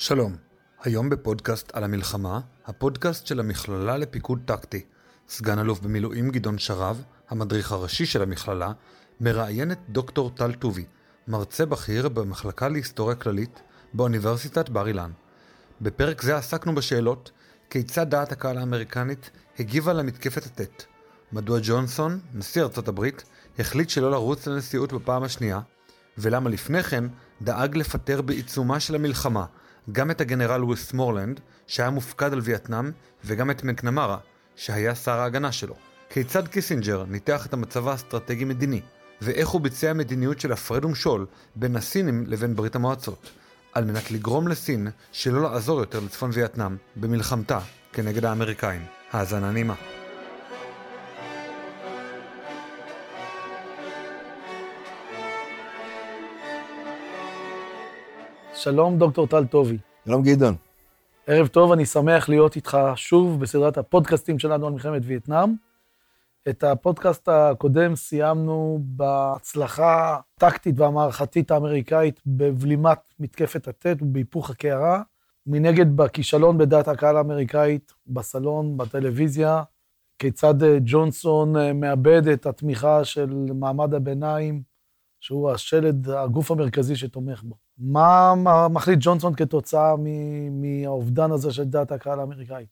שלום, היום בפודקאסט על המלחמה, הפודקאסט של המכללה לפיקוד טקטי. סגן אלוף במילואים גדעון שרב, המדריך הראשי של המכללה, מראיין את דוקטור טל טובי, מרצה בכיר במחלקה להיסטוריה כללית באוניברסיטת בר אילן. בפרק זה עסקנו בשאלות כיצד דעת הקהל האמריקנית הגיבה למתקפת הטט, מדוע ג'ונסון, נשיא ארצות הברית, החליט שלא לרוץ לנשיאות בפעם השנייה, ולמה לפני כן דאג לפטר בעיצומה של המלחמה גם את הגנרל ווסטמורלנד, שהיה מופקד על וייטנאם, וגם את מקנמרה, שהיה שר ההגנה שלו. כיצד קיסינג'ר ניתח את המצב האסטרטגי-מדיני, ואיך הוא ביצע מדיניות של הפרד ומשול בין הסינים לבין ברית המועצות, על מנת לגרום לסין שלא לעזור יותר לצפון וייטנאם במלחמתה כנגד האמריקאים. האזנה נעימה. שלום, דוקטור טל טובי. שלום גדעון. ערב טוב, אני שמח להיות איתך שוב בסדרת הפודקאסטים שלנו על מלחמת וייטנאם. את הפודקאסט הקודם סיימנו בהצלחה הטקטית והמערכתית האמריקאית בבלימת מתקפת הטט ובהיפוך הקערה. מנגד בכישלון בדעת הקהל האמריקאית, בסלון, בטלוויזיה, כיצד אה, ג'ונסון אה, מאבד את התמיכה של מעמד הביניים, שהוא השלד, הגוף המרכזי שתומך בו. מה מחליט ג'ונסון כתוצאה מהאובדן הזה של דעת הקהל האמריקאית?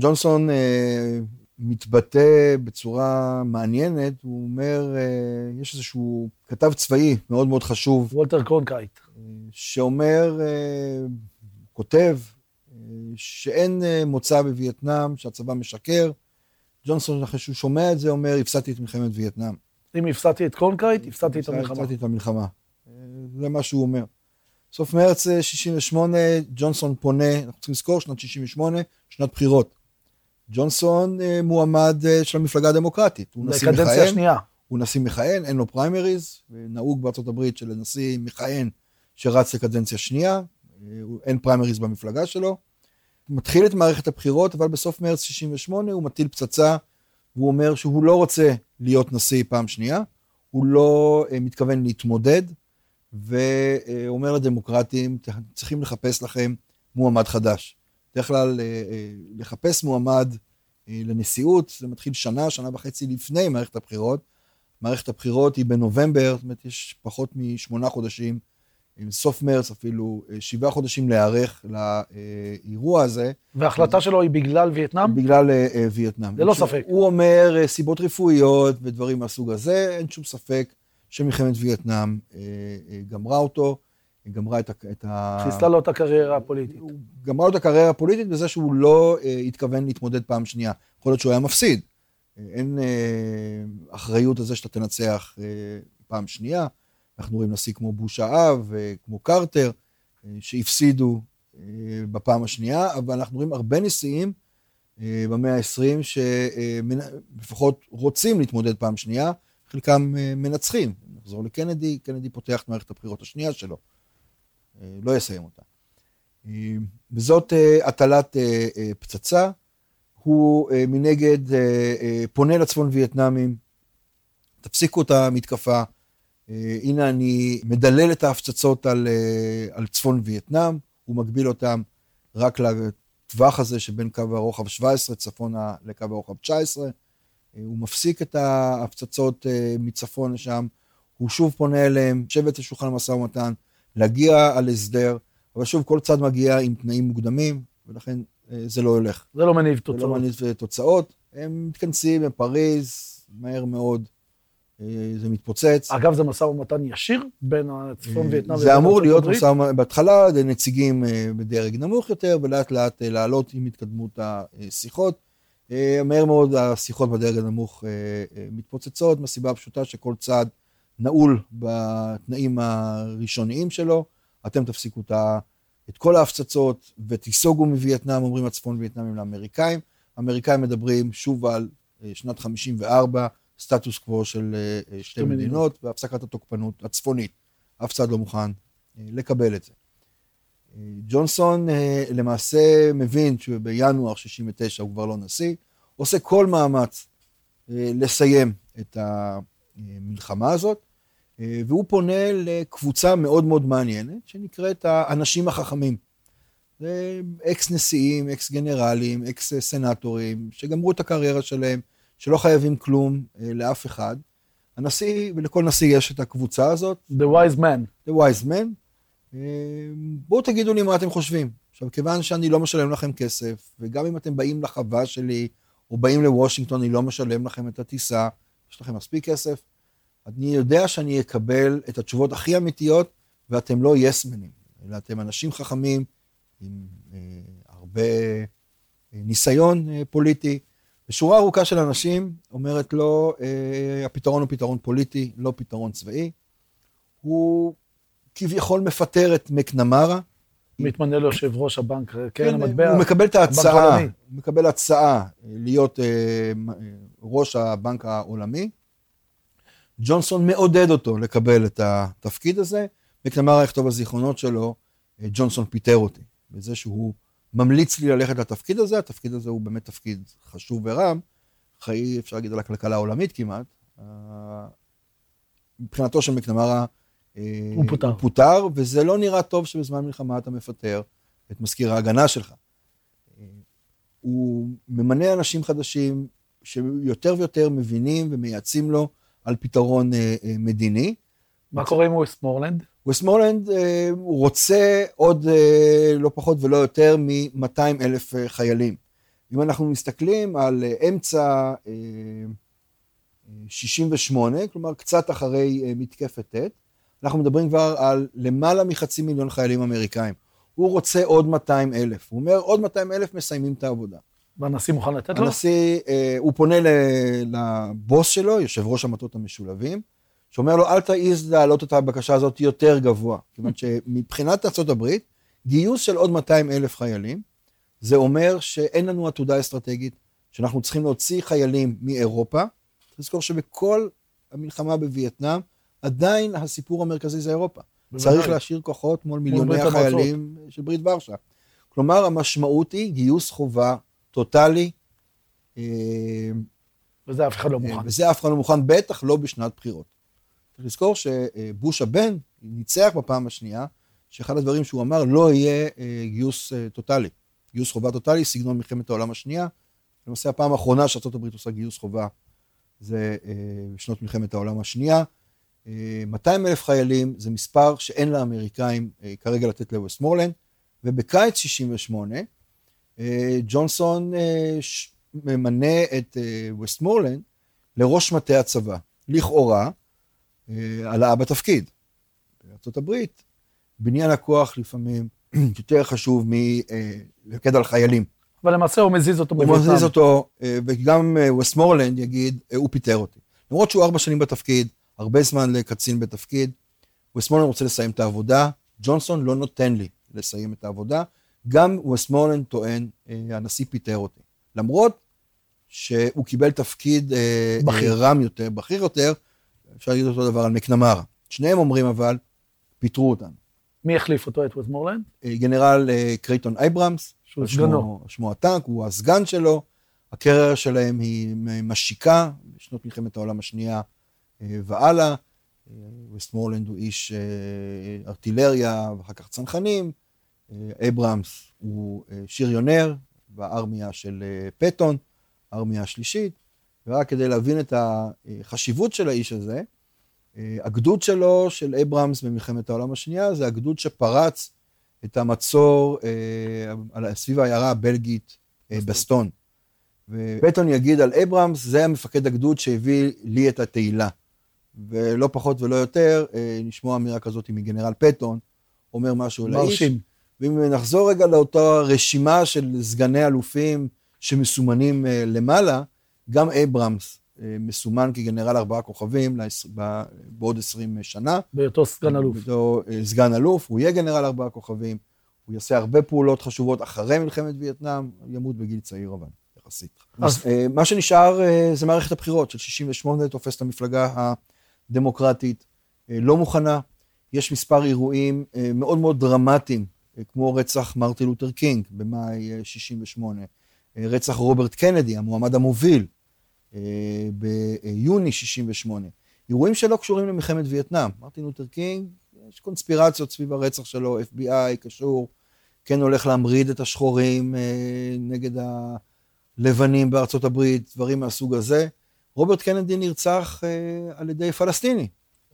ג'ונסון אה, מתבטא בצורה מעניינת, הוא אומר, אה, יש איזשהו כתב צבאי מאוד מאוד חשוב. וולטר קרונקייט. אה, שאומר, אה, כותב, אה, שאין אה, מוצא בווייטנאם, שהצבא משקר. ג'ונסון, אחרי שהוא שומע את זה, אומר, הפסדתי את מלחמת וייטנאם. אם הפסדתי את קרונקייט, הפסדתי את המלחמה. הפסדתי את המלחמה. אה, זה מה שהוא אומר. סוף מרץ 68, ג'ונסון פונה, אנחנו צריכים לזכור, שנת 68, שנת בחירות. ג'ונסון אה, מועמד אה, של המפלגה הדמוקרטית. הוא נשיא מכהן. לקדנציה שנייה. הוא נשיא מכהן, אין לו פריימריז, נהוג בארצות הברית שלנשיא מכהן שרץ לקדנציה שנייה, אה, אין פריימריז במפלגה שלו. מתחיל את מערכת הבחירות, אבל בסוף מרץ 68 הוא מטיל פצצה, והוא אומר שהוא לא רוצה להיות נשיא פעם שנייה, הוא לא מתכוון להתמודד, ואומר לדמוקרטים, צריכים לחפש לכם מועמד חדש. בדרך כלל אה, אה, לחפש מועמד אה, לנשיאות, זה מתחיל שנה, שנה וחצי לפני מערכת הבחירות. מערכת הבחירות היא בנובמבר, זאת אומרת, יש פחות משמונה חודשים, עם סוף מרץ אפילו, שבעה חודשים להיערך לאירוע הזה. וההחלטה שלו היא בגלל וייטנאם? בגלל וייטנאם. ללא ספק. הוא אומר סיבות רפואיות ודברים מהסוג הזה, אין שום ספק שמלחמת וייטנאם גמרה אותו. גמרה את ה... את ה... חיסלה לו את הקריירה הפוליטית. הוא גמרה לו את הקריירה הפוליטית בזה שהוא לא אה, התכוון להתמודד פעם שנייה. יכול להיות שהוא היה מפסיד. אה, אין אה, אחריות לזה שאתה תנצח אה, פעם שנייה. אנחנו רואים נשיא כמו בוש האב, אה, כמו קרטר, אה, שהפסידו אה, בפעם השנייה, אבל אנחנו רואים הרבה נשיאים אה, במאה ה-20 שלפחות אה, רוצים להתמודד פעם שנייה, חלקם אה, מנצחים. נחזור לקנדי, קנדי פותח את מערכת הבחירות השנייה שלו. אה, לא יסיים אותה. אה, וזאת הטלת פצצה. הוא מנגד פונה לצפון וייטנאמים, תפסיקו את המתקפה, הנה אני מדלל את ההפצצות על, על צפון וייטנאם, הוא מגביל אותם רק לטווח הזה שבין קו הרוחב 17 צפונה לקו הרוחב 19, הוא מפסיק את ההפצצות מצפון לשם, הוא שוב פונה אליהם, שבט לשולחן המשא ומתן, להגיע על הסדר, אבל שוב, כל צד מגיע עם תנאים מוקדמים, ולכן אה, זה לא הולך. זה לא מניב תוצאות. זה לא מניב תוצאות. הם מתכנסים בפריז, מהר מאוד, אה, זה מתפוצץ. אגב, זה משא ומתן ישיר בין הצפון וייטנאם זה אמור להיות משא ומתן, בהתחלה זה נציגים אה, בדרג נמוך יותר, ולאט לאט לעלות עם התקדמות השיחות. מהר מאוד השיחות בדרג הנמוך מתפוצצות, מסיבה פשוטה שכל צד נעול בתנאים הראשוניים שלו, אתם תפסיקו את כל ההפצצות ותיסוגו מווייטנאם, אומרים הצפון וייטנאמים לאמריקאים. האמריקאים מדברים שוב על אה, שנת 54, סטטוס קוו של אה, שתי מדינות והפסקת התוקפנות הצפונית. אף צד לא מוכן אה, לקבל את זה. ג'ונסון למעשה מבין שבינואר 69 הוא כבר לא נשיא, עושה כל מאמץ לסיים את המלחמה הזאת, אה, והוא פונה לקבוצה מאוד מאוד מעניינת, שנקראת האנשים החכמים. זה אקס נשיאים, אקס גנרלים, אקס סנטורים, שגמרו את הקריירה שלהם, שלא חייבים כלום אה, לאף אחד. הנשיא, ולכל נשיא יש את הקבוצה הזאת. The wise men. The wise men. אה, בואו תגידו לי מה אתם חושבים. עכשיו, כיוון שאני לא משלם לכם כסף, וגם אם אתם באים לחווה שלי, או באים לוושינגטון, אני לא משלם לכם את הטיסה, יש לכם מספיק כסף, אני יודע שאני אקבל את התשובות הכי אמיתיות, ואתם לא יסמנים, אלא אתם אנשים חכמים עם אה, הרבה אה, ניסיון אה, פוליטי. ושורה ארוכה של אנשים אומרת לו, אה, הפתרון הוא פתרון פוליטי, לא פתרון צבאי. הוא כביכול מפטר את מקנמרה. מתמנה ליושב ראש הבנק, קרן כן, המטבע. הוא מקבל את ההצעה, הוא מקבל הצעה להיות אה, ראש הבנק העולמי. ג'ונסון מעודד אותו לקבל את התפקיד הזה. מקנמרה יכתוב בזיכרונות שלו, אה, ג'ונסון פיטר אותי. בזה שהוא ממליץ לי ללכת לתפקיד הזה, התפקיד הזה הוא באמת תפקיד חשוב ורם, חיי, אפשר להגיד, על הכלכלה העולמית כמעט. אה, מבחינתו של מקנמרה, הוא פוטר. הוא פוטר, וזה לא נראה טוב שבזמן מלחמה אתה מפטר את מזכיר ההגנה שלך. הוא ממנה אנשים חדשים שיותר ויותר מבינים ומייעצים לו על פתרון מדיני. מה קורה עם ווסטמורלנד? ווסטמורלנד אה, הוא רוצה עוד אה, לא פחות ולא יותר מ-200 אלף אה, חיילים. אם אנחנו מסתכלים על אמצע 68, כלומר קצת אחרי מתקפת טט, אנחנו מדברים כבר על למעלה מחצי מיליון חיילים אמריקאים. הוא רוצה עוד 200 אלף. הוא אומר, עוד 200 אלף מסיימים את העבודה. והנשיא מוכן לתת לו? הנשיא, הוא פונה לבוס שלו, יושב ראש המטות המשולבים, שאומר לו, אל תעז להעלות את הבקשה הזאת יותר גבוה. כיוון שמבחינת ארה"ב, גיוס של עוד 200 אלף חיילים, זה אומר שאין לנו עתודה אסטרטגית, שאנחנו צריכים להוציא חיילים מאירופה. צריך לזכור שבכל המלחמה בווייטנאם, עדיין הסיפור המרכזי זה אירופה. צריך להשאיר כוחות מול מיליוני החיילים של ברית ורשה. כלומר, המשמעות היא גיוס חובה טוטאלי. אה, וזה אף אחד לא מוכן. וזה אף אחד לא מוכן, בטח לא בשנת בחירות. צריך לזכור שבוש הבן ניצח בפעם השנייה, שאחד הדברים שהוא אמר, לא יהיה אה, גיוס אה, טוטאלי. גיוס חובה טוטאלי, סגנון מלחמת העולם השנייה. למעשה הפעם האחרונה שארה"ב עושה גיוס חובה זה אה, בשנות מלחמת העולם השנייה. 200 אלף חיילים זה מספר שאין לאמריקאים כרגע לתת לווסטמורלנד, ובקיץ 68 ג'ונסון ממנה את ווסטמורלנד לראש מטה הצבא. לכאורה, העלאה אה, בתפקיד. הברית, בניין הכוח לפעמים יותר חשוב מלפקד אה, על חיילים. אבל למעשה הוא מזיז אותו בביתם. הוא מזיז אותו, אה, וגם ווסטמורלנד יגיד, הוא פיטר אותי. למרות שהוא ארבע שנים בתפקיד, הרבה זמן לקצין בתפקיד, ווסטמורלנד רוצה לסיים את העבודה, ג'ונסון לא נותן לי לסיים את העבודה, גם ווסטמורלנד טוען, הנשיא פיטר אותי. למרות שהוא קיבל תפקיד בכיר. רם יותר, בכיר יותר, אפשר להגיד אותו דבר על מקנמרה. שניהם אומרים אבל, פיטרו אותנו. מי החליף אותו, את ווסטמורלנד? אה, גנרל אה, קרייטון אייברמס. שהוא סגנו. שמו הטנק, הוא הסגן שלו. הקריירה שלהם היא משיקה, בשנות מלחמת העולם השנייה אה, והלאה. ווסטמורלנד הוא איש ארטילריה ואחר כך צנחנים. אברהמס הוא שריונר בארמיה של פטון, הארמיה השלישית. ורק כדי להבין את החשיבות של האיש הזה, הגדוד שלו, של אברהמס במלחמת העולם השנייה, זה הגדוד שפרץ את המצור אה, סביב העיירה הבלגית אה, בסטון. ופטון יגיד על אברהמס, זה המפקד הגדוד שהביא לי את התהילה. ולא פחות ולא יותר, אה, נשמוע אמירה כזאת מגנרל פטון, אומר משהו לאיש. מרשים. ואם נחזור רגע לאותה רשימה של סגני אלופים שמסומנים למעלה, גם אברהמס אה, מסומן כגנרל ארבעה כוכבים בעוד עשרים שנה. בהיותו סגן אלוף. בהיותו אה, סגן אלוף, הוא יהיה גנרל ארבעה כוכבים, הוא יעשה הרבה פעולות חשובות אחרי מלחמת וייטנאם, ימות בגיל צעיר אבל, יחסית. אז אה, מה שנשאר זה מערכת הבחירות של 68, תופס את המפלגה הדמוקרטית לא מוכנה. יש מספר אירועים מאוד מאוד דרמטיים, כמו רצח מרטין לותר קינג במאי 68, רצח רוברט קנדי, המועמד המוביל, אה, ביוני 68. אירועים שלא קשורים למלחמת וייטנאם. מרטין לותר קינג, יש קונספירציות סביב הרצח שלו, FBI קשור, כן הולך להמריד את השחורים אה, נגד הלבנים בארצות הברית, דברים מהסוג הזה. רוברט קנדי נרצח אה, על ידי פלסטיני.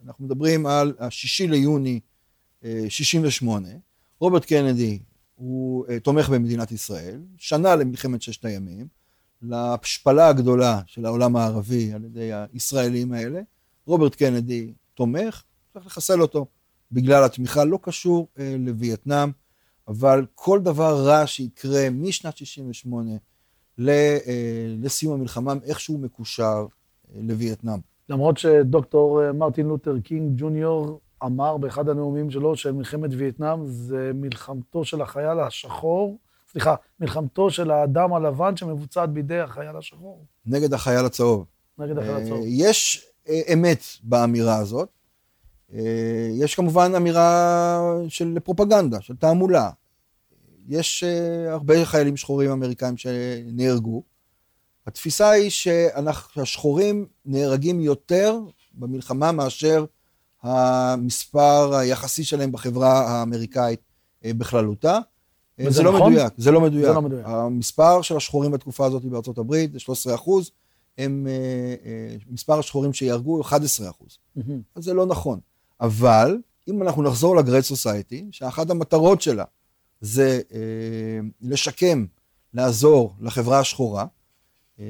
אנחנו מדברים על השישי ליוני 68. רוברט קנדי הוא תומך במדינת ישראל, שנה למלחמת ששת הימים, להשפלה הגדולה של העולם הערבי על ידי הישראלים האלה. רוברט קנדי תומך, צריך לחסל אותו בגלל התמיכה, לא קשור אה, לווייטנאם, אבל כל דבר רע שיקרה משנת 68' ל, אה, לסיום המלחמה, איכשהו מקושר אה, לווייטנאם. למרות שדוקטור אה, מרטין לותר קינג ג'וניור אמר באחד הנאומים שלו שמלחמת וייטנאם זה מלחמתו של החייל השחור, סליחה, מלחמתו של האדם הלבן שמבוצעת בידי החייל השחור. נגד החייל הצהוב. נגד החייל הצהוב. יש אמת באמירה הזאת. יש כמובן אמירה של פרופגנדה, של תעמולה. יש הרבה חיילים שחורים אמריקאים שנהרגו. התפיסה היא שהשחורים נהרגים יותר במלחמה מאשר המספר היחסי שלהם בחברה האמריקאית בכללותה. זה לא נכון? מדויק, זה לא מדויק. זה לא מדויק. המספר של השחורים בתקופה הזאת בארצות הברית זה 13 אחוז, הם, מספר השחורים שיהרגו 11 אחוז. אז זה לא נכון. אבל אם אנחנו נחזור לגרייט סוסייטי, שאחת המטרות שלה זה אה, לשקם, לעזור לחברה השחורה, אה,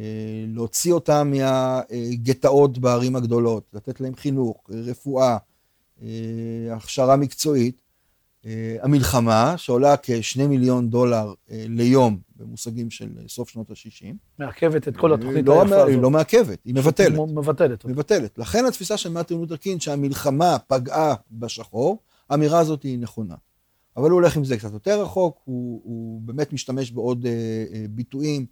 להוציא אותה מהגטאות בערים הגדולות, לתת להם חינוך, רפואה, אה, הכשרה מקצועית, המלחמה, שעולה כשני מיליון דולר ליום במושגים של סוף שנות ה-60. מעכבת את כל התוכנית לא, היפה הזאת. היא לא מעכבת, היא מבטלת. מבטלת. מבטלת. לכן התפיסה של מרטין לותר קין שהמלחמה פגעה בשחור, האמירה הזאת היא נכונה. אבל הוא הולך עם זה קצת יותר רחוק, הוא, הוא באמת משתמש בעוד אה, אה, ביטויים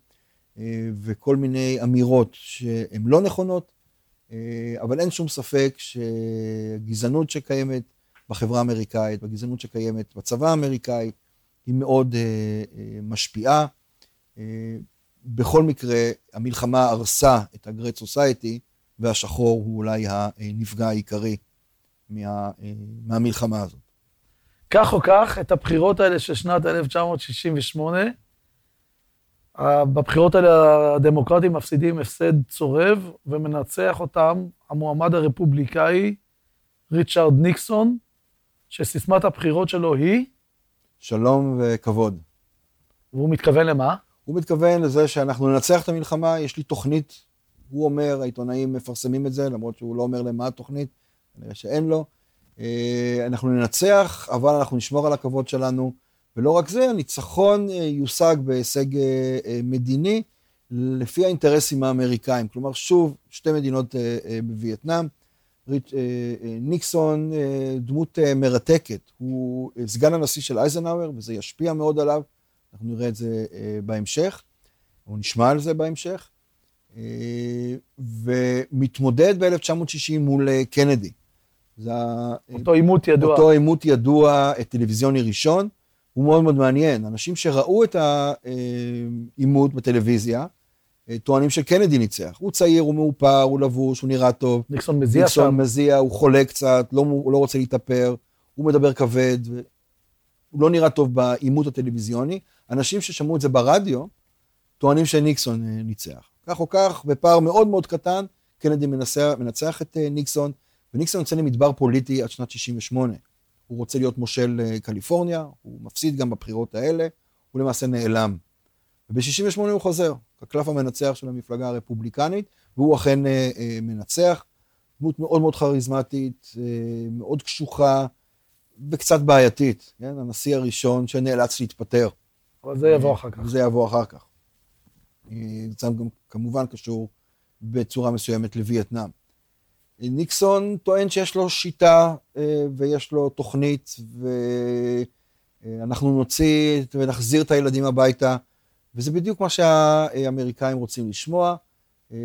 אה, וכל מיני אמירות שהן לא נכונות, אה, אבל אין שום ספק שגזענות שקיימת בחברה האמריקאית, בגזענות שקיימת בצבא האמריקאי, היא מאוד אה, אה, משפיעה. אה, בכל מקרה, המלחמה הרסה את הגרט סוסייטי, והשחור הוא אולי הנפגע העיקרי מה, אה, מהמלחמה הזאת. כך או כך, את הבחירות האלה של שנת 1968, בבחירות האלה הדמוקרטים מפסידים הפסד צורב, ומנצח אותם המועמד הרפובליקאי ריצ'רד ניקסון, שסיסמת הבחירות שלו היא? שלום וכבוד. והוא מתכוון למה? הוא מתכוון לזה שאנחנו ננצח את המלחמה, יש לי תוכנית, הוא אומר, העיתונאים מפרסמים את זה, למרות שהוא לא אומר להם מה התוכנית, כנראה שאין לו. אה, אנחנו ננצח, אבל אנחנו נשמור על הכבוד שלנו, ולא רק זה, הניצחון אה, יושג בהישג אה, מדיני לפי האינטרסים האמריקאים. כלומר, שוב, שתי מדינות בווייטנאם. ניקסון דמות מרתקת, הוא סגן הנשיא של אייזנהאואר, וזה ישפיע מאוד עליו, אנחנו נראה את זה בהמשך, או נשמע על זה בהמשך, ומתמודד ב-1960 מול קנדי. זה אותו עימות ידוע. אותו עימות ידוע, טלוויזיוני ראשון, הוא מאוד מאוד מעניין. אנשים שראו את העימות בטלוויזיה, אה, טוענים שקנדי ניצח. הוא צעיר, הוא מאופר, הוא לבוש, הוא נראה טוב. ניקסון מזיע שם. ניקסון מזיע, הוא חולה קצת, לא, הוא לא רוצה להתאפר, הוא מדבר כבד, הוא לא נראה טוב בעימות הטלוויזיוני. אנשים ששמעו את זה ברדיו, טוענים שניקסון אה, ניצח. כך או כך, בפער מאוד מאוד קטן, קנדי מנצח, מנצח את אה, ניקסון. וניקסון יוצא למדבר פוליטי עד שנת 68. הוא רוצה להיות מושל אה, קליפורניה, הוא מפסיד גם בבחירות האלה, הוא למעשה נעלם. וב-68 הוא חוזר, כקלף המנצח של המפלגה הרפובליקנית, והוא אכן אה, אה, מנצח. דמות מאוד מאוד כריזמטית, אה, מאוד קשוחה, וקצת בעייתית, כן? הנשיא הראשון שנאלץ להתפטר. אבל זה יבוא אחר כך. זה יבוא אחר כך. אה, זה גם כמובן קשור בצורה מסוימת לווייטנאם. ניקסון טוען שיש לו שיטה אה, ויש לו תוכנית, ואנחנו נוציא ונחזיר את הילדים הביתה, וזה בדיוק מה שהאמריקאים רוצים לשמוע. אה,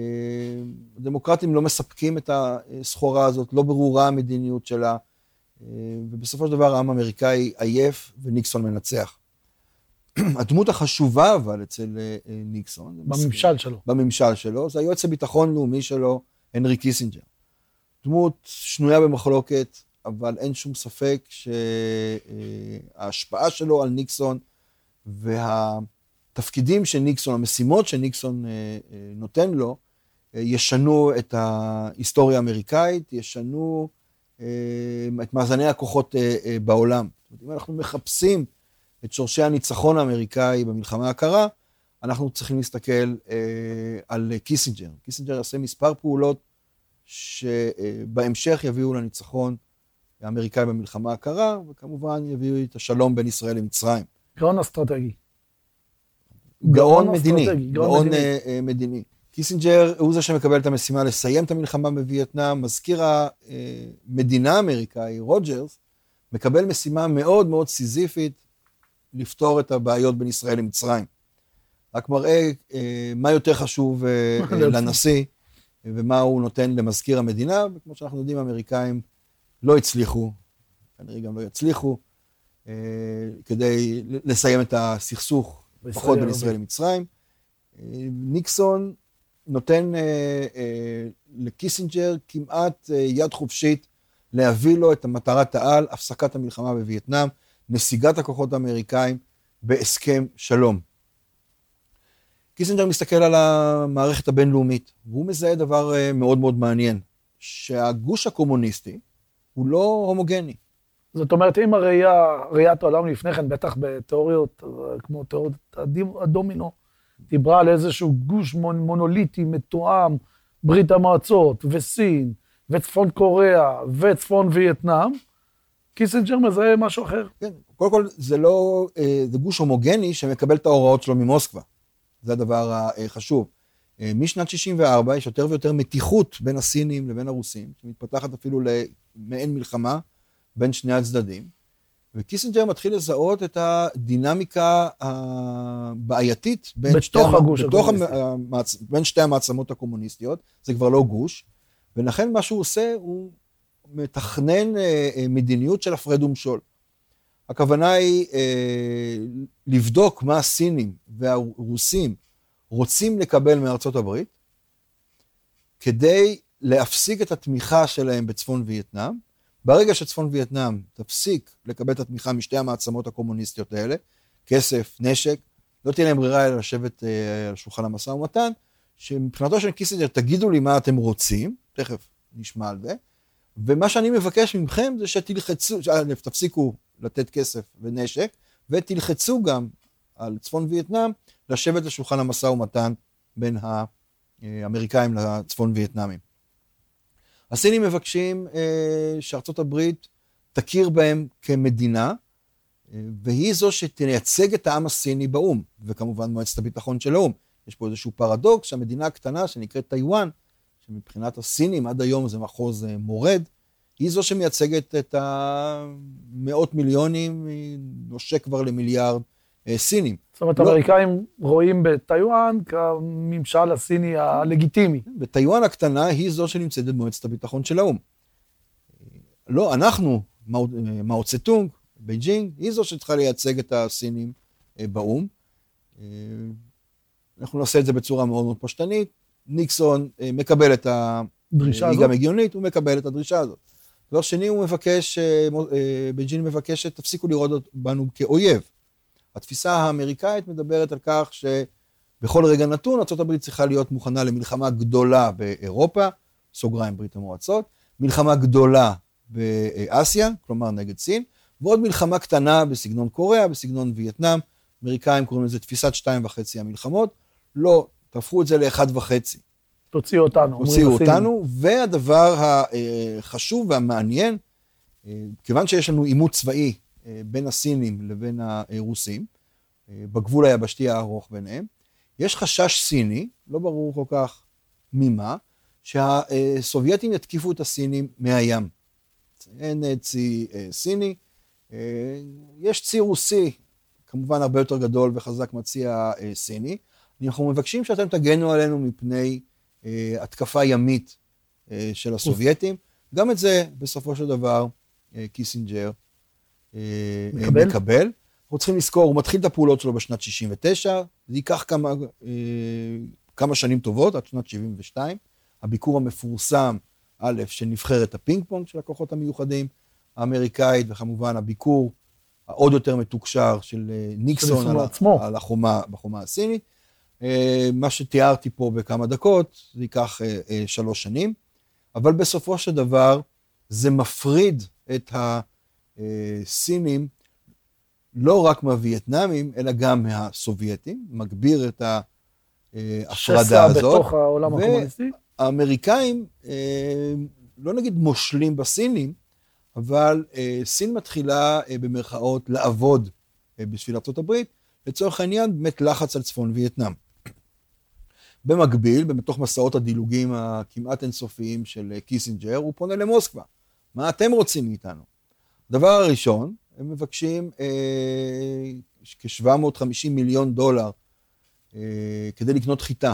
הדמוקרטים לא מספקים את הסחורה הזאת, לא ברורה המדיניות שלה, אה, ובסופו של דבר העם האמריקאי עייף וניקסון מנצח. הדמות החשובה אבל אצל ניקסון, בממשל שלו, בממשל שלו, זה היועץ הביטחון לאומי שלו, הנרי קיסינג'ר. דמות שנויה במחלוקת, אבל אין שום ספק שההשפעה שלו על ניקסון והתפקידים שניקסון, המשימות שניקסון אה, נותן לו, ישנו את ההיסטוריה האמריקאית, ישנו את מאזני הכוחות בעולם. אם אנחנו מחפשים את שורשי הניצחון האמריקאי במלחמה הקרה, אנחנו צריכים להסתכל על קיסינג'ר. קיסינג'ר יעשה מספר פעולות שבהמשך יביאו לניצחון האמריקאי במלחמה הקרה, וכמובן יביאו את השלום בין ישראל למצרים. גאון אסטרטגי. גאון מדיני, גאון מדיני. אה, אה, מדיני. קיסינג'ר הוא זה שמקבל את המשימה לסיים את המלחמה בווייטנאם. מזכיר המדינה האמריקאי, רוג'רס, מקבל משימה מאוד מאוד סיזיפית לפתור את הבעיות בין ישראל למצרים. רק מראה מה יותר חשוב uh, לנשיא ומה הוא נותן למזכיר המדינה, וכמו שאנחנו יודעים, האמריקאים לא הצליחו, כנראה גם לא יצליחו, אה, כדי לסיים את הסכסוך, לפחות בין ישראל למצרים. אה, ניקסון נותן אה, אה, לקיסינג'ר כמעט אה, יד חופשית להביא לו את מטרת העל, הפסקת המלחמה בווייטנאם, נסיגת הכוחות האמריקאים בהסכם שלום. קיסינג'ר מסתכל על המערכת הבינלאומית, והוא מזהה דבר אה, מאוד מאוד מעניין, שהגוש הקומוניסטי הוא לא הומוגני. זאת אומרת, אם הראייה, ראיית העולם לפני כן, בטח בתיאוריות אה, כמו תיאוריות הדומינו, דיברה על איזשהו גוש מונוליטי מתואם, ברית המועצות וסין וצפון קוריאה וצפון וייטנאם, קיסינג'ר מזהה משהו אחר. כן, קודם כל זה לא, אה, זה גוש הומוגני שמקבל את ההוראות שלו ממוסקבה. זה הדבר החשוב. אה, משנת 64 יש יותר ויותר מתיחות בין הסינים לבין הרוסים, שמתפתחת אפילו למעין מלחמה בין שני הצדדים, וקיסינג'ר מתחיל לזהות את הדינמיקה הבעייתית בין, שתי, הגוש בתוך המעצ... בין שתי המעצמות הקומוניסטיות, זה כבר לא גוש, ולכן מה שהוא עושה, הוא מתכנן אה, אה, מדיניות של הפרד ומשול. הכוונה היא אה, לבדוק מה הסינים והרוסים רוצים לקבל מארצות הברית, כדי להפסיק את התמיכה שלהם בצפון וייטנאם. ברגע שצפון וייטנאם תפסיק לקבל את התמיכה משתי המעצמות הקומוניסטיות האלה, כסף, נשק, לא תהיה להם ברירה אלא לשבת אה, על שולחן המשא ומתן, שמבחינתו של קיסינג'ר, תגידו לי מה אתם רוצים, תכף נשמע על זה, ומה שאני מבקש מכם זה שתלחצו, תפסיקו לתת כסף ונשק, ותלחצו גם על צפון וייטנאם לשבת לשולחן המשא ומתן בין האמריקאים לצפון וייטנאמים. הסינים מבקשים אה, שארצות הברית תכיר בהם כמדינה, אה, והיא זו שתייצג את העם הסיני באו"ם, וכמובן מועצת הביטחון של האו"ם. יש פה איזשהו פרדוקס שהמדינה הקטנה שנקראת טיוואן, שמבחינת הסינים עד היום זה מחוז אה, מורד, היא זו שמייצגת את המאות מיליונים, היא נושק כבר למיליארד אה, סינים. זאת אומרת, לא... האמריקאים רואים בטיוואן כממשל הסיני הלגיטימי. וטיוואן הקטנה היא זו שנמצאת במועצת הביטחון של האו"ם. לא, אנחנו, מאו צטונג, בייג'ינג, היא זו שצריכה לייצג את הסינים אה, באו"ם. אה, אנחנו נעשה את זה בצורה מאוד מאוד פשטנית. ניקסון מקבל את הדרישה הזאת. היא גם הגיונית, הוא מקבל את הדרישה הזאת. דבר שני, הוא מבקש, אה, אה, בייג'ין מבקשת, תפסיקו לראות בנו כאויב. התפיסה האמריקאית מדברת על כך שבכל רגע נתון ארה"ב צריכה להיות מוכנה למלחמה גדולה באירופה, סוגריים ברית המועצות, מלחמה גדולה באסיה, כלומר נגד סין, ועוד מלחמה קטנה בסגנון קוריאה, בסגנון וייטנאם, אמריקאים קוראים לזה תפיסת שתיים וחצי המלחמות, לא, תהפכו את זה לאחד וחצי. תוציאו אותנו. תוציאו אותנו, והדבר החשוב והמעניין, אה, כיוון שיש לנו עימות צבאי אה, בין הסינים לבין הרוסים, אה, בגבול היבשתי הארוך ביניהם, יש חשש סיני, לא ברור כל כך ממה, שהסובייטים יתקיפו את הסינים מהים. אין צי סיני, יש צי רוסי, כמובן הרבה יותר גדול וחזק מהצי הסיני. אנחנו מבקשים שאתם תגנו עלינו מפני התקפה ימית אה, של הסובייטים. גם את זה, בסופו של דבר, אה, קיסינג'ר מקבל. מקבל. אנחנו צריכים לזכור, הוא מתחיל את הפעולות שלו בשנת 69, זה ייקח כמה, כמה שנים טובות, עד שנת 72. הביקור המפורסם, א', של נבחרת הפינג פונג של הכוחות המיוחדים האמריקאית, וכמובן הביקור העוד יותר מתוקשר של אה, ניקסון על, עצמו. על החומה, בחומה הסינית. אה, מה שתיארתי פה בכמה דקות, זה ייקח אה, אה, שלוש שנים, אבל בסופו של דבר זה מפריד את הסינים לא רק מהווייטנאמים, אלא גם מהסובייטים, מגביר את ההפרדה שסע הזאת. בתוך העולם הקומוניסטי. האמריקאים, לא נגיד מושלים בסינים, אבל סין מתחילה במרכאות לעבוד בשביל ארה"ב, לצורך העניין באמת לחץ על צפון וייטנאם. במקביל, בתוך מסעות הדילוגים הכמעט אינסופיים של אה, קיסינג'ר, הוא פונה למוסקבה. מה אתם רוצים מאיתנו? הדבר הראשון, הם מבקשים אה, כ-750 מיליון דולר אה, כדי לקנות חיטה.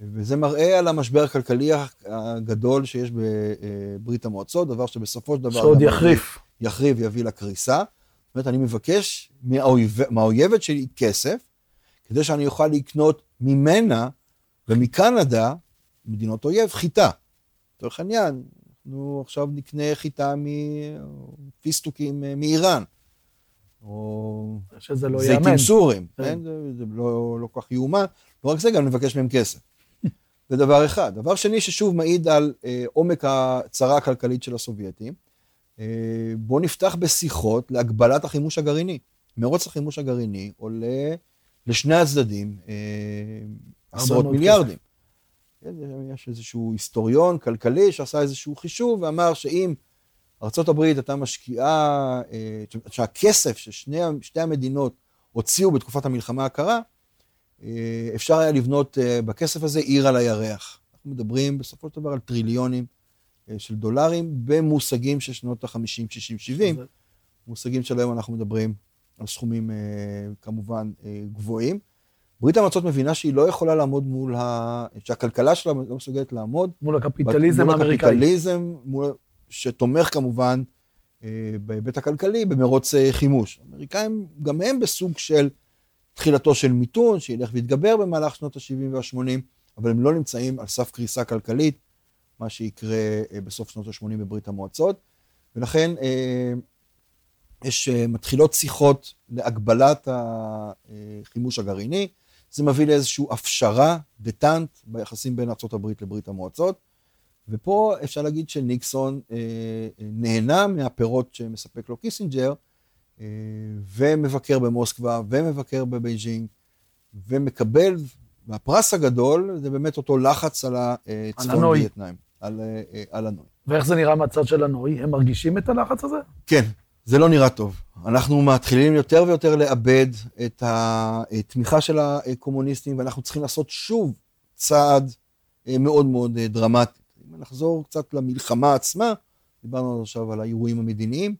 וזה מראה על המשבר הכלכלי הגדול שיש בברית המועצות, דבר שבסופו של דבר... שעוד יחריף. יחריב, יביא לקריסה. זאת אומרת, אני מבקש מהאויב, מהאויבת שלי כסף, כדי שאני אוכל לקנות ממנה ומקנדה, מדינות אויב, חיטה. לצורך העניין, אנחנו עכשיו נקנה חיטה מפיסטוקים אה, מאיראן, או שזה לא. זיתים סורים, כן. כן? זה, זה לא, לא כל כך יאומן. לא רק זה, גם נבקש מהם כסף. זה דבר אחד. דבר שני, ששוב מעיד על אה, עומק הצרה הכלכלית של הסובייטים, אה, בואו נפתח בשיחות להגבלת החימוש הגרעיני. מרוץ החימוש הגרעיני עולה לשני הצדדים אה, עשרות מיליארדים. כן, יש איזשהו היסטוריון כלכלי שעשה איזשהו חישוב ואמר שאם ארה"ב הייתה משקיעה, אה, שהכסף ששתי המדינות הוציאו בתקופת המלחמה הקרה, אה, אפשר היה לבנות בכסף הזה עיר על הירח. אנחנו מדברים בסופו של דבר על טריליונים של דולרים במושגים של שנות ה-50, 60, 70. זה- מושגים של היום אנחנו מדברים על סכומים אה, כמובן אה, גבוהים. ברית המועצות מבינה שהיא לא יכולה לעמוד מול ה... שהכלכלה שלה לא מסוגלת לעמוד. מול הקפיטליזם מול האמריקאי. הקפיטליזם, מול... שתומך כמובן אה, בהיבט הכלכלי במרוץ חימוש. האמריקאים גם הם בסוג של תחילתו של מיתון, שילך ויתגבר במהלך שנות ה-70 וה-80, אבל הם לא נמצאים על סף קריסה כלכלית, מה שיקרה בסוף שנות ה-80 בברית המועצות. ולכן יש, אה, מתחילות שיחות להגבלת החימוש הגרעיני. זה מביא לאיזושהי הפשרה, דטנט, ביחסים בין ארה"ב לברית המועצות. ופה אפשר להגיד שניקסון אה, אה, נהנה מהפירות שמספק לו קיסינג'ר, אה, ומבקר במוסקבה, ומבקר בבייג'ינג, ומקבל, והפרס הגדול זה באמת אותו לחץ על הצפון הנוי. וייטנאם, על, אה, על הנוי. ואיך זה נראה מהצד של הנוי? הם מרגישים את הלחץ הזה? כן, זה לא נראה טוב. אנחנו מתחילים יותר ויותר לאבד את התמיכה של הקומוניסטים, ואנחנו צריכים לעשות שוב צעד אה, מאוד מאוד אה, דרמטי. אם נחזור קצת למלחמה עצמה, דיברנו עכשיו על האירועים המדיניים,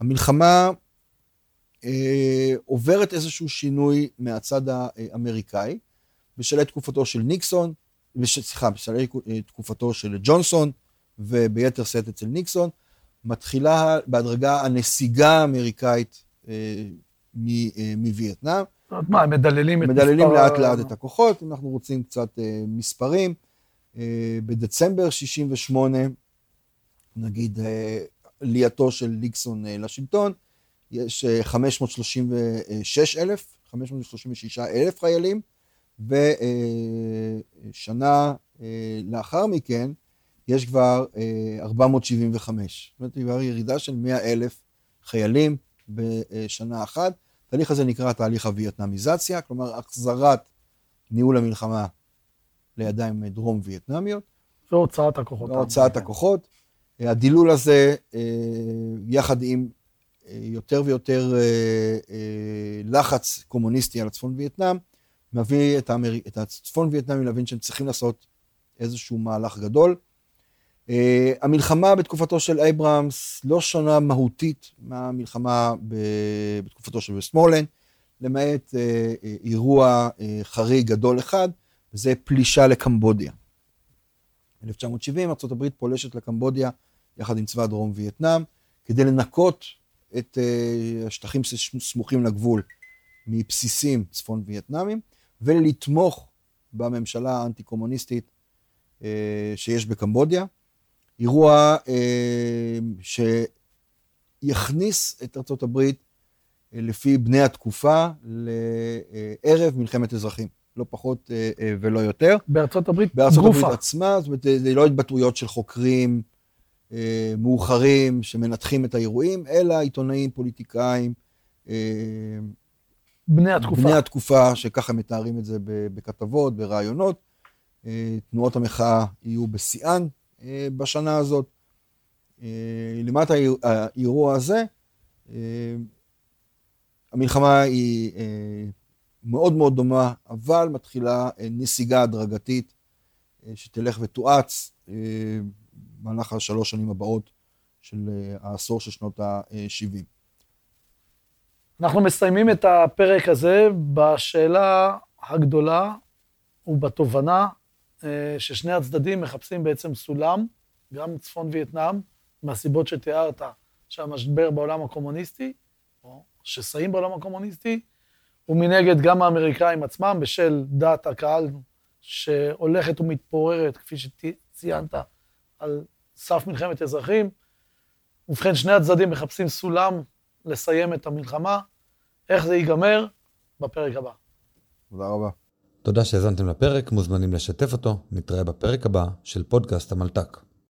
המלחמה אה, עוברת איזשהו שינוי מהצד האמריקאי, בשלהי תקופתו של ניקסון, סליחה, בשלהי אה, תקופתו של ג'ונסון, וביתר שאת אצל ניקסון, מתחילה בהדרגה הנסיגה האמריקאית אה, אה, מווייטנאם. זאת אומרת, מה, הם מדללים את מדללים מספר לאט ה- לאט את הכוחות, אנחנו רוצים קצת אה, מספרים. בדצמבר 68, נגיד עלייתו של ניקסון אה, לשלטון, יש אה, 536 אלף, 536 אלף חיילים, ושנה לאחר מכן יש כבר אה, 475. זאת אומרת, כבר ירידה של 100 אלף חיילים בשנה אחת. התהליך הזה נקרא תהליך הווייטנמיזציה, כלומר החזרת ניהול המלחמה לידיים דרום וייטנמיות, והוצאת הכוחות. והוצאת הכוחות. אה, הדילול הזה, אה, יחד עם אה, יותר ויותר לחץ קומוניסטי על הצפון וייטנאם, מביא את, האמר... את הצפון וייטנאמים להבין שהם צריכים לעשות איזשהו מהלך גדול. Uh, המלחמה בתקופתו של אייברהמס לא שונה מהותית מהמלחמה ב... בתקופתו של וסטמולן, למעט uh, אירוע uh, חריג גדול אחד, וזה פלישה לקמבודיה. ב-1970 ארה"ב פולשת לקמבודיה יחד עם צבא דרום וייטנאם, כדי לנקות את uh, השטחים שסמוכים לגבול מבסיסים צפון וייטנאמים, ולתמוך בממשלה האנטי-קומוניסטית uh, שיש בקמבודיה. אירוע אה, יכניס את ארצות הברית אה, לפי בני התקופה לערב מלחמת אזרחים, לא פחות אה, אה, ולא יותר. בארצות הברית בארצות גופה. הברית עצמה, זאת אומרת, זה לא התבטאויות של חוקרים אה, מאוחרים שמנתחים את האירועים, אלא עיתונאים, פוליטיקאים, אה, בני התקופה. בני התקופה, שככה מתארים את זה בכתבות, בראיונות. אה, תנועות המחאה יהיו בשיאן אה, בשנה הזאת. אה, האיר- האירוע הזה, אה, המלחמה היא אה, מאוד מאוד דומה, אבל מתחילה אה, נסיגה הדרגתית אה, שתלך ותואץ אה, במהלך השלוש שנים הבאות של אה, העשור של שנות ה-70. אנחנו מסיימים את הפרק הזה בשאלה הגדולה ובתובנה אה, ששני הצדדים מחפשים בעצם סולם, גם צפון וייטנאם, מהסיבות שתיארת, שהמשבר בעולם הקומוניסטי, או שסעים בעולם הקומוניסטי, ומנגד גם האמריקאים עצמם, בשל דעת הקהל שהולכת ומתפוררת, כפי שציינת, על סף מלחמת אזרחים. ובכן, שני הצדדים מחפשים סולם לסיים את המלחמה. איך זה ייגמר? בפרק הבא. תודה רבה. תודה שהאזנתם לפרק, מוזמנים לשתף אותו, נתראה בפרק הבא של פודקאסט המלת"ק.